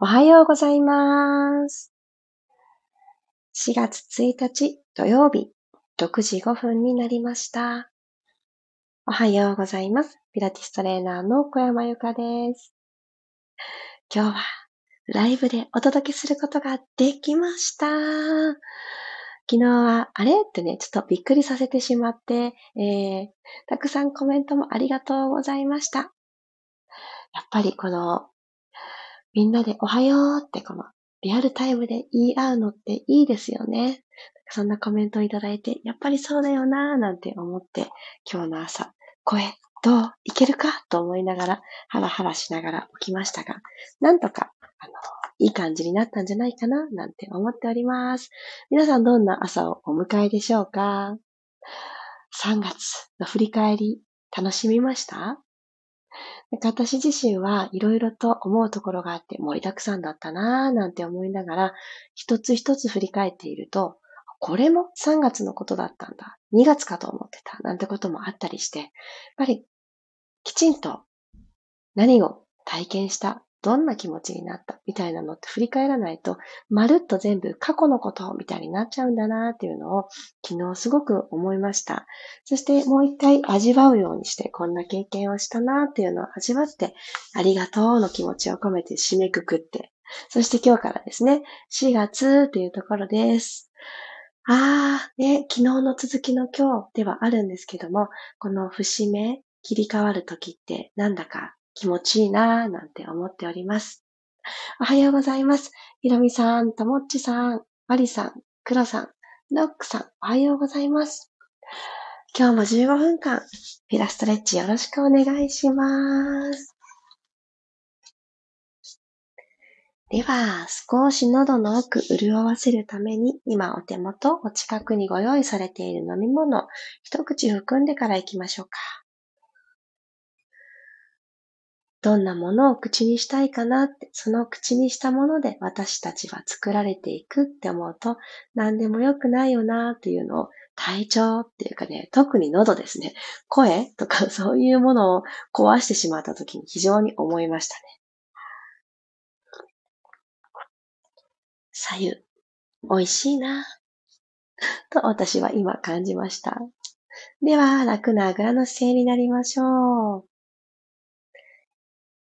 おはようございます。4月1日土曜日、6時5分になりました。おはようございます。ピラティストレーナーの小山由かです。今日はライブでお届けすることができました。昨日は、あれ？ってね、ちょっとびっくりさせてしまって、えー、たくさんコメントもありがとうございました。やっぱりこのみんなでおはようってこのリアルタイムで言い合うのっていいですよね。そんなコメントをいただいて、やっぱりそうだよなぁなんて思って、今日の朝、声、どういけるかと思いながら、ハラハラしながら起きましたが、なんとか、あの、いい感じになったんじゃないかななんて思っております。皆さんどんな朝をお迎えでしょうか ?3 月の振り返り、楽しみました？私自身はいろいろと思うところがあって盛りだくさんだったなぁなんて思いながら一つ一つ振り返っているとこれも3月のことだったんだ。2月かと思ってた。なんてこともあったりして、やっぱりきちんと何を体験したどんな気持ちになったみたいなのって振り返らないと、まるっと全部過去のことみたいになっちゃうんだなっていうのを昨日すごく思いました。そしてもう一回味わうようにしてこんな経験をしたなっていうのを味わってありがとうの気持ちを込めて締めくくって、そして今日からですね、4月っていうところです。あー、ね、昨日の続きの今日ではあるんですけども、この節目、切り替わる時ってなんだか気持ちいいなぁなんて思っております。おはようございます。ひろみさん、ともっちさん、まりさん、くろさん、ノックさん、おはようございます。今日も15分間、ピラストレッチよろしくお願いします。では、少し喉の奥潤わせるために、今お手元、お近くにご用意されている飲み物、一口含んでから行きましょうか。どんなものを口にしたいかなって、その口にしたもので私たちは作られていくって思うと、何でもよくないよなっていうのを体調っていうかね、特に喉ですね。声とか そういうものを壊してしまった時に非常に思いましたね。左右、美味しいな と私は今感じました。では、楽なあぐらの姿勢になりましょう。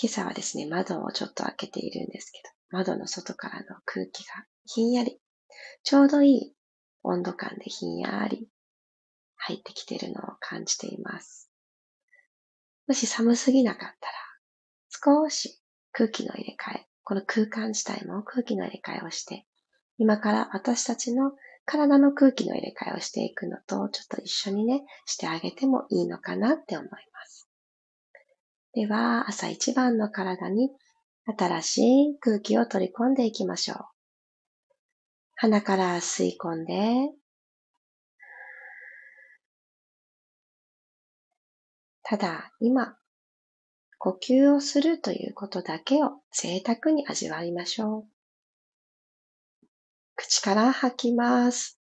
今朝はですね、窓をちょっと開けているんですけど、窓の外からの空気がひんやり、ちょうどいい温度感でひんやり入ってきているのを感じています。もし寒すぎなかったら、少し空気の入れ替え、この空間自体も空気の入れ替えをして、今から私たちの体の空気の入れ替えをしていくのと、ちょっと一緒にね、してあげてもいいのかなって思います。では、朝一番の体に新しい空気を取り込んでいきましょう。鼻から吸い込んで、ただ今、呼吸をするということだけを贅沢に味わいましょう。口から吐きます。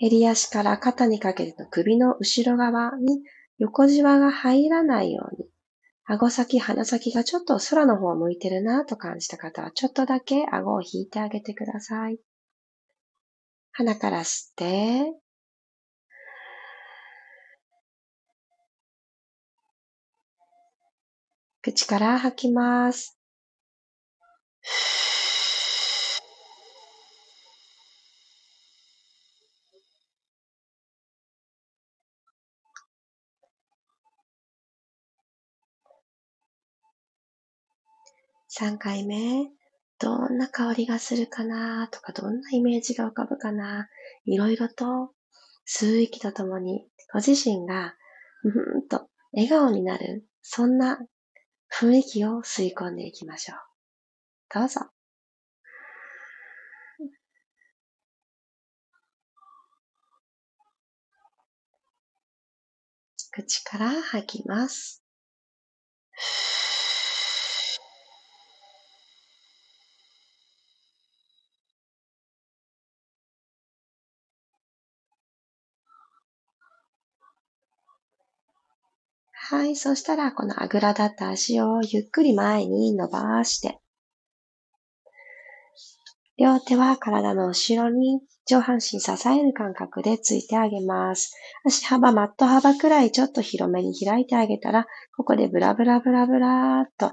襟足から肩にかけての首の後ろ側に横じわが入らないように、顎先、鼻先がちょっと空の方を向いてるなと感じた方は、ちょっとだけ顎を引いてあげてください。鼻から吸って、口から吐きます。3回目、どんな香りがするかなとか、どんなイメージが浮かぶかないろいろと吸う息とともに、ご自身が、ふふんと笑顔になる、そんな雰囲気を吸い込んでいきましょう。どうぞ。口から吐きます。はい。そしたら、このあぐらだった足をゆっくり前に伸ばして、両手は体の後ろに上半身支える感覚でついてあげます。足幅、マット幅くらいちょっと広めに開いてあげたら、ここでブラブラブラブラーっと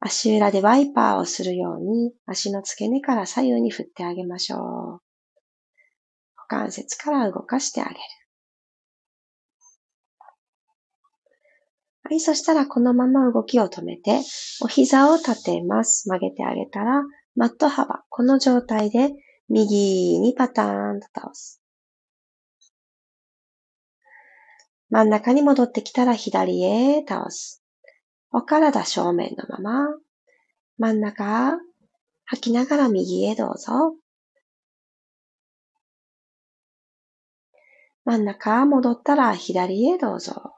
足裏でワイパーをするように足の付け根から左右に振ってあげましょう。股関節から動かしてあげる。はい、そしたらこのまま動きを止めて、お膝を立てます。曲げてあげたら、マット幅、この状態で右にパターンと倒す。真ん中に戻ってきたら左へ倒す。お体正面のまま、真ん中、吐きながら右へどうぞ。真ん中戻ったら左へどうぞ。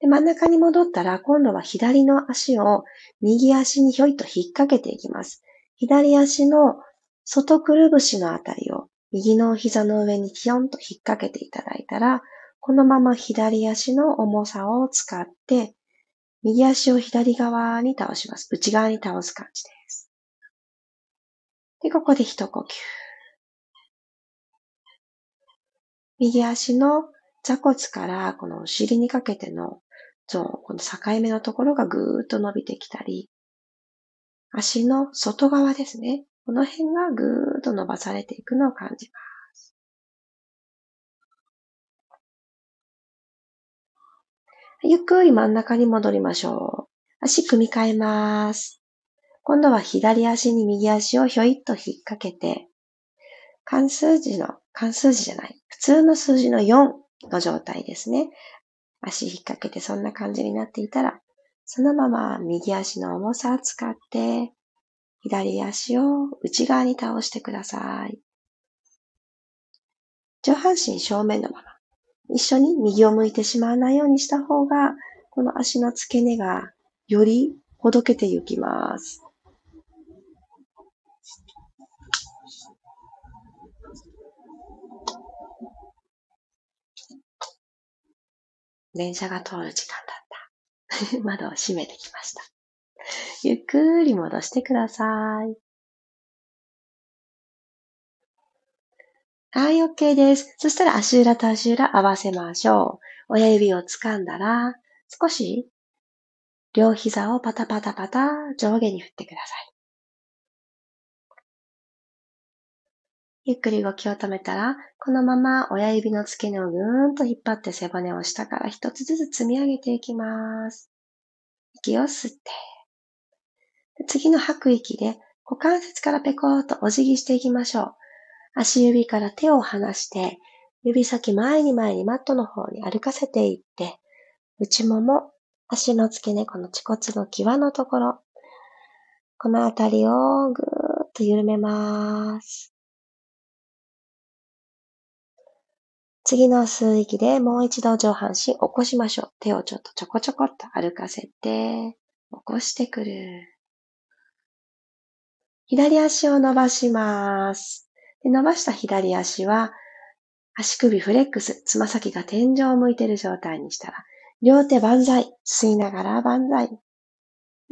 で、真ん中に戻ったら、今度は左の足を右足にひょいと引っ掛けていきます。左足の外くるぶしのあたりを右の膝の上にひょんと引っ掛けていただいたら、このまま左足の重さを使って、右足を左側に倒します。内側に倒す感じです。で、ここで一呼吸。右足の座骨からこのお尻にかけてのそう、この境目のところがぐーっと伸びてきたり、足の外側ですね。この辺がぐーっと伸ばされていくのを感じます。ゆっくり真ん中に戻りましょう。足組み替えます。今度は左足に右足をひょいっと引っ掛けて、関数字の、関数字じゃない、普通の数字の4の状態ですね。足引っ掛けてそんな感じになっていたら、そのまま右足の重さを使って、左足を内側に倒してください。上半身正面のまま、一緒に右を向いてしまわないようにした方が、この足の付け根がよりほどけていきます。電車が通る時間だった。窓を閉めてきました。ゆっくり戻してください。はい、OK です。そしたら足裏と足裏合わせましょう。親指を掴んだら、少し両膝をパタパタパタ上下に振ってください。ゆっくり動きを止めたら、このまま親指の付け根をぐーんと引っ張って背骨を下から一つずつ積み上げていきます。息を吸って。次の吐く息で股関節からペコーとお辞儀していきましょう。足指から手を離して、指先前に前にマットの方に歩かせていって、内もも、足の付け根、この恥骨の際のところ、このあたりをぐーっと緩めます。次の吸う息でもう一度上半身起こしましょう。手をちょっとちょこちょこっと歩かせて、起こしてくる。左足を伸ばします。で伸ばした左足は、足首フレックス、つま先が天井を向いている状態にしたら、両手万歳、吸いながら万歳。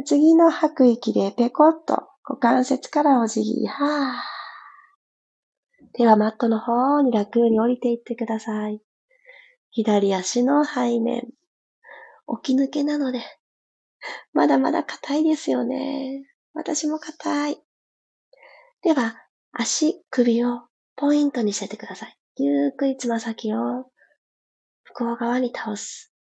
次の吐く息でペコッと股関節からお辞儀、はぁ。手はマットの方に楽に降りていってください。左足の背面。起き抜けなので、まだまだ硬いですよね。私も硬い。では、足、首をポイントにしててください。ゆっくりつま先を向こう側に倒す。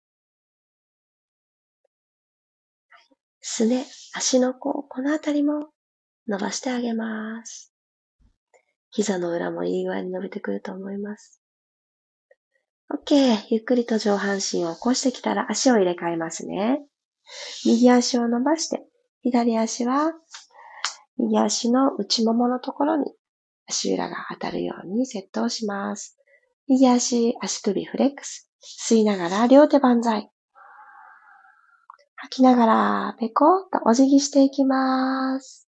すね、足の甲、このあたりも伸ばしてあげます。膝の裏もいい具合に伸びてくると思います。OK。ゆっくりと上半身を起こしてきたら足を入れ替えますね。右足を伸ばして、左足は右足の内もものところに足裏が当たるようにセットをします。右足、足首フレックス。吸いながら両手万歳。吐きながらペコッとお辞儀していきます。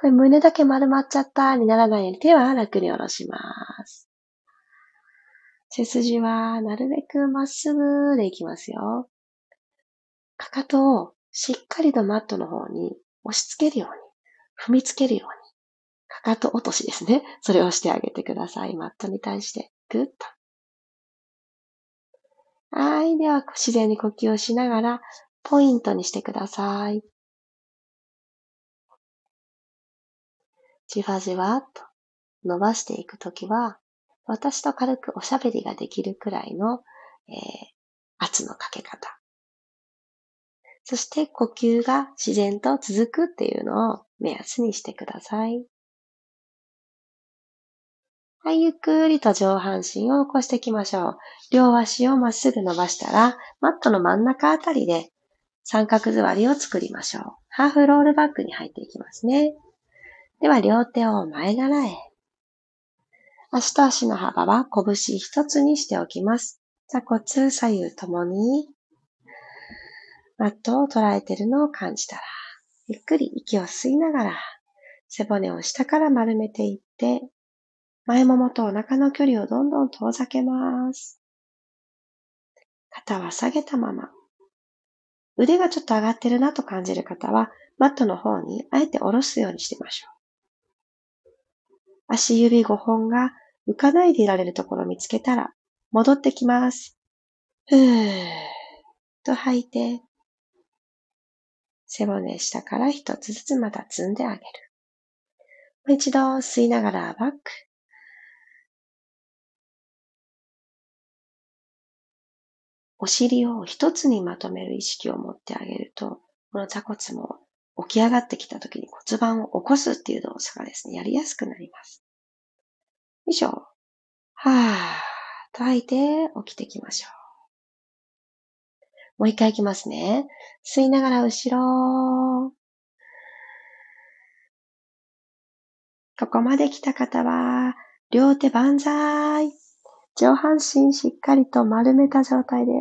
これ胸だけ丸まっちゃったにならないように手は楽に下ろします。背筋はなるべくまっすぐでいきますよ。かかとをしっかりとマットの方に押し付けるように、踏みつけるように、かかと落としですね。それをしてあげてください。マットに対して、ぐっと。はい。では、自然に呼吸をしながら、ポイントにしてください。じわじわっと伸ばしていくときは、私と軽くおしゃべりができるくらいの、えー、圧のかけ方。そして呼吸が自然と続くっていうのを目安にしてください。はい、ゆっくりと上半身を起こしていきましょう。両足をまっすぐ伸ばしたら、マットの真ん中あたりで三角座りを作りましょう。ハーフロールバックに入っていきますね。では、両手を前習え。足と足の幅は拳一つにしておきます。座骨左右ともにマットを捉えているのを感じたら、ゆっくり息を吸いながら背骨を下から丸めていって、前ももとお腹の距離をどんどん遠ざけます。肩は下げたまま。腕がちょっと上がってるなと感じる方は、マットの方にあえて下ろすようにしてみましょう。足指5本が浮かないでいられるところを見つけたら、戻ってきます。ふーっと吐いて、背骨下から一つずつまた積んであげる。もう一度吸いながらバック。お尻を一つにまとめる意識を持ってあげると、この座骨も起き上がってきた時に骨盤を起こすっていう動作がですね、やりやすくなります。以上。はぁーと吐いて起きていきましょう。もう一回いきますね。吸いながら後ろ。ここまで来た方は、両手万歳。上半身しっかりと丸めた状態で、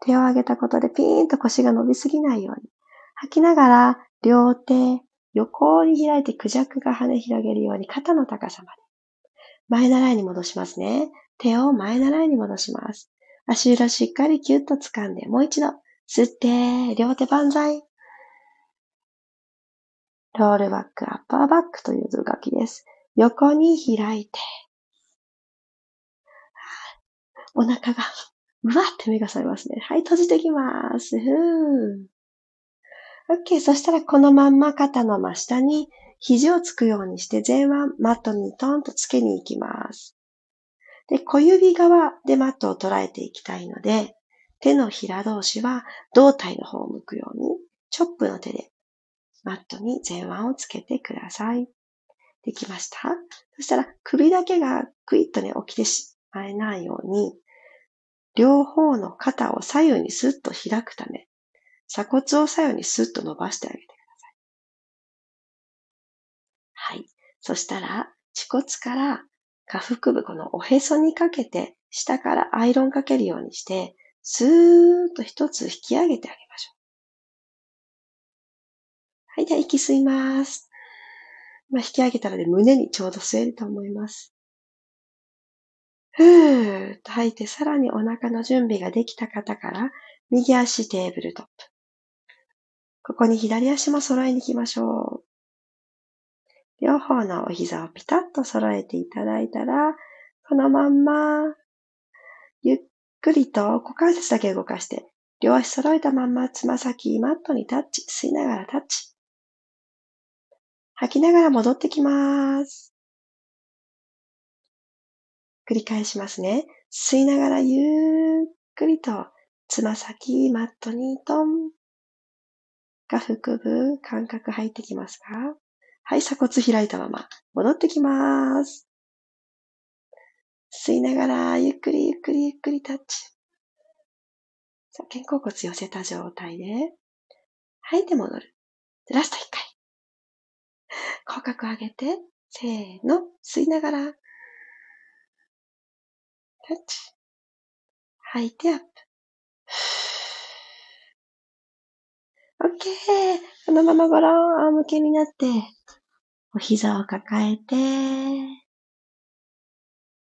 手を上げたことでピーンと腰が伸びすぎないように。吐きながら、両手、横に開いてクジャクが羽広げるように肩の高さまで。前習いに戻しますね。手を前習いに戻します。足裏しっかりキュッと掴んで、もう一度、吸って、両手万歳。ロールバック、アッパーバックという図書きです。横に開いて、お腹が、うわって目が覚めますね。はい、閉じてきます。ふー。OK。そしたらこのまんま肩の真下に肘をつくようにして前腕マットにトンとつけに行きます。で、小指側でマットを捉えていきたいので、手のひら同士は胴体の方を向くように、チョップの手でマットに前腕をつけてください。できました？そしたら首だけがクイッとね、起きてしまえないように、両方の肩を左右にスッと開くため、鎖骨を左右にスッと伸ばしてあげてください。はい。そしたら、恥骨から下腹部、このおへそにかけて、下からアイロンかけるようにして、スーッと一つ引き上げてあげましょう。はい、では息吸います。今引き上げたらで胸にちょうど吸えると思います。ふーっと吐いて、さらにお腹の準備ができた方から、右足テーブルトップ。ここに左足も揃えに行きましょう。両方のお膝をピタッと揃えていただいたら、このまんま、ゆっくりと股関節だけ動かして、両足揃えたまんまつま先マットにタッチ、吸いながらタッチ。吐きながら戻ってきます。繰り返しますね。吸いながらゆっくりと、つま先、マットにトン。下腹部、感覚入ってきますか？はい、鎖骨開いたまま、戻ってきます。吸いながら、ゆっくりゆっくりゆっくりタッチ。さあ、肩甲骨寄せた状態で、吐いて戻る。ラスト一回。口角上げて、せーの、吸いながら、タッチ。吐いてアップ。オッケー。このままごろん、仰向けになって、お膝を抱えて、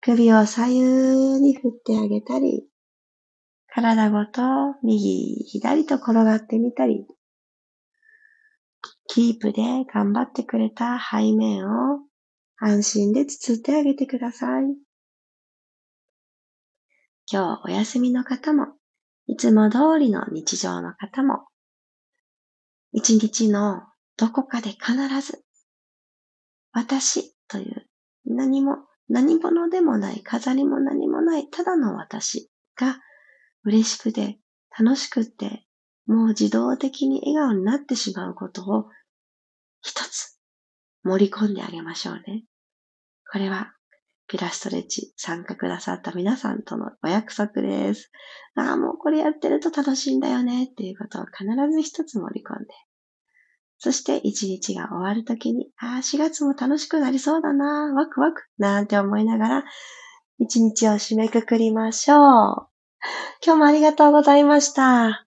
首を左右に振ってあげたり、体ごと右、左と転がってみたり、キープで頑張ってくれた背面を安心で包ってあげてください。今日お休みの方も、いつも通りの日常の方も、一日のどこかで必ず、私という何も、何者でもない、飾りも何もない、ただの私が嬉しくて、楽しくて、もう自動的に笑顔になってしまうことを一つ盛り込んであげましょうね。これはピラストレッチ参加くださった皆さんとのお約束です。ああ、もうこれやってると楽しいんだよねっていうことを必ず一つ盛り込んで。そして一日が終わるときに、ああ、4月も楽しくなりそうだな、ワクワク、なんて思いながら、一日を締めくくりましょう。今日もありがとうございました。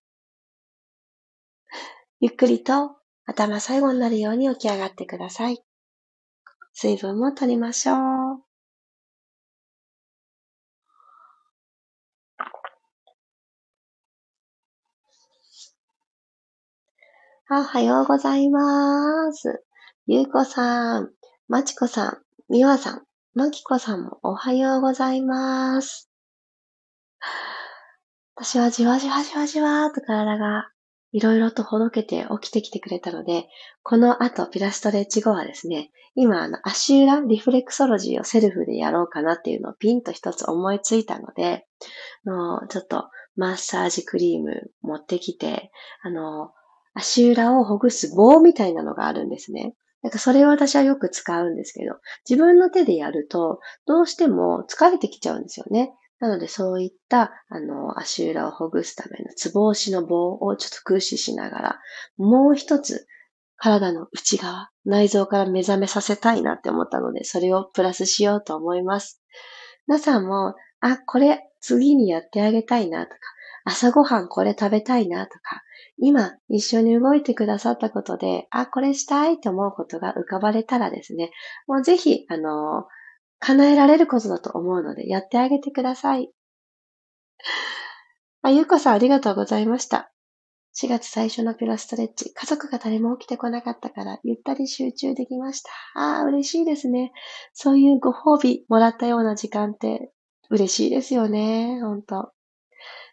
ゆっくりと頭最後になるように起き上がってください。水分も取りましょう。おはようございます。ゆうこさん、まちこさん、みわさん、まきこさんもおはようございます。私はじわじわじわじわーと体がいろいろとほどけて起きてきてくれたので、この後ピラストレッチ後はですね、今あの足裏リフレクソロジーをセルフでやろうかなっていうのをピンと一つ思いついたので、のちょっとマッサージクリーム持ってきて、あの、足裏をほぐす棒みたいなのがあるんですね。なんかそれを私はよく使うんですけど、自分の手でやると、どうしても疲れてきちゃうんですよね。なのでそういった、あの、足裏をほぐすためのつぼ押しの棒をちょっと駆使しながら、もう一つ体の内側、内臓から目覚めさせたいなって思ったので、それをプラスしようと思います。皆さんも、あ、これ次にやってあげたいなとか、朝ごはんこれ食べたいなとか、今一緒に動いてくださったことで、あ、これしたいと思うことが浮かばれたらですね、もうぜひ、あの、叶えられることだと思うので、やってあげてください。あ、ゆうこさんありがとうございました。4月最初のピロストレッチ、家族が誰も起きてこなかったから、ゆったり集中できました。ああ、嬉しいですね。そういうご褒美もらったような時間って嬉しいですよね。ほんと。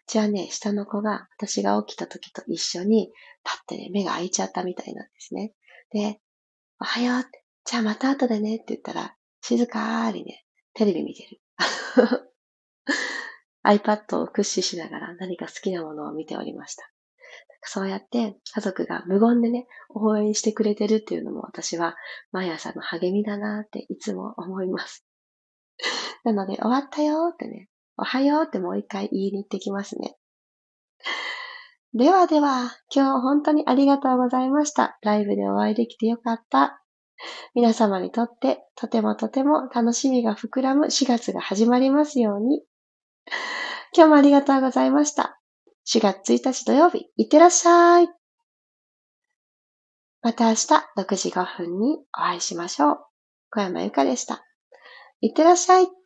じゃあね、下の子が私が起きた時と一緒に、パッてね、目が開いちゃったみたいなんですね。で、おはようって、じゃあまた後でねって言ったら、静かにね、テレビ見てる。iPad を駆使しながら何か好きなものを見ておりました。そうやって家族が無言でね、応援してくれてるっていうのも私は毎朝の励みだなっていつも思います。なので、終わったよってね、おはようってもう一回言いに行ってきますね。ではでは、今日本当にありがとうございました。ライブでお会いできてよかった。皆様にとってとてもとても楽しみが膨らむ4月が始まりますように。今日もありがとうございました。4月1日土曜日、いってらっしゃい。また明日6時5分にお会いしましょう。小山由かでした。いってらっしゃい。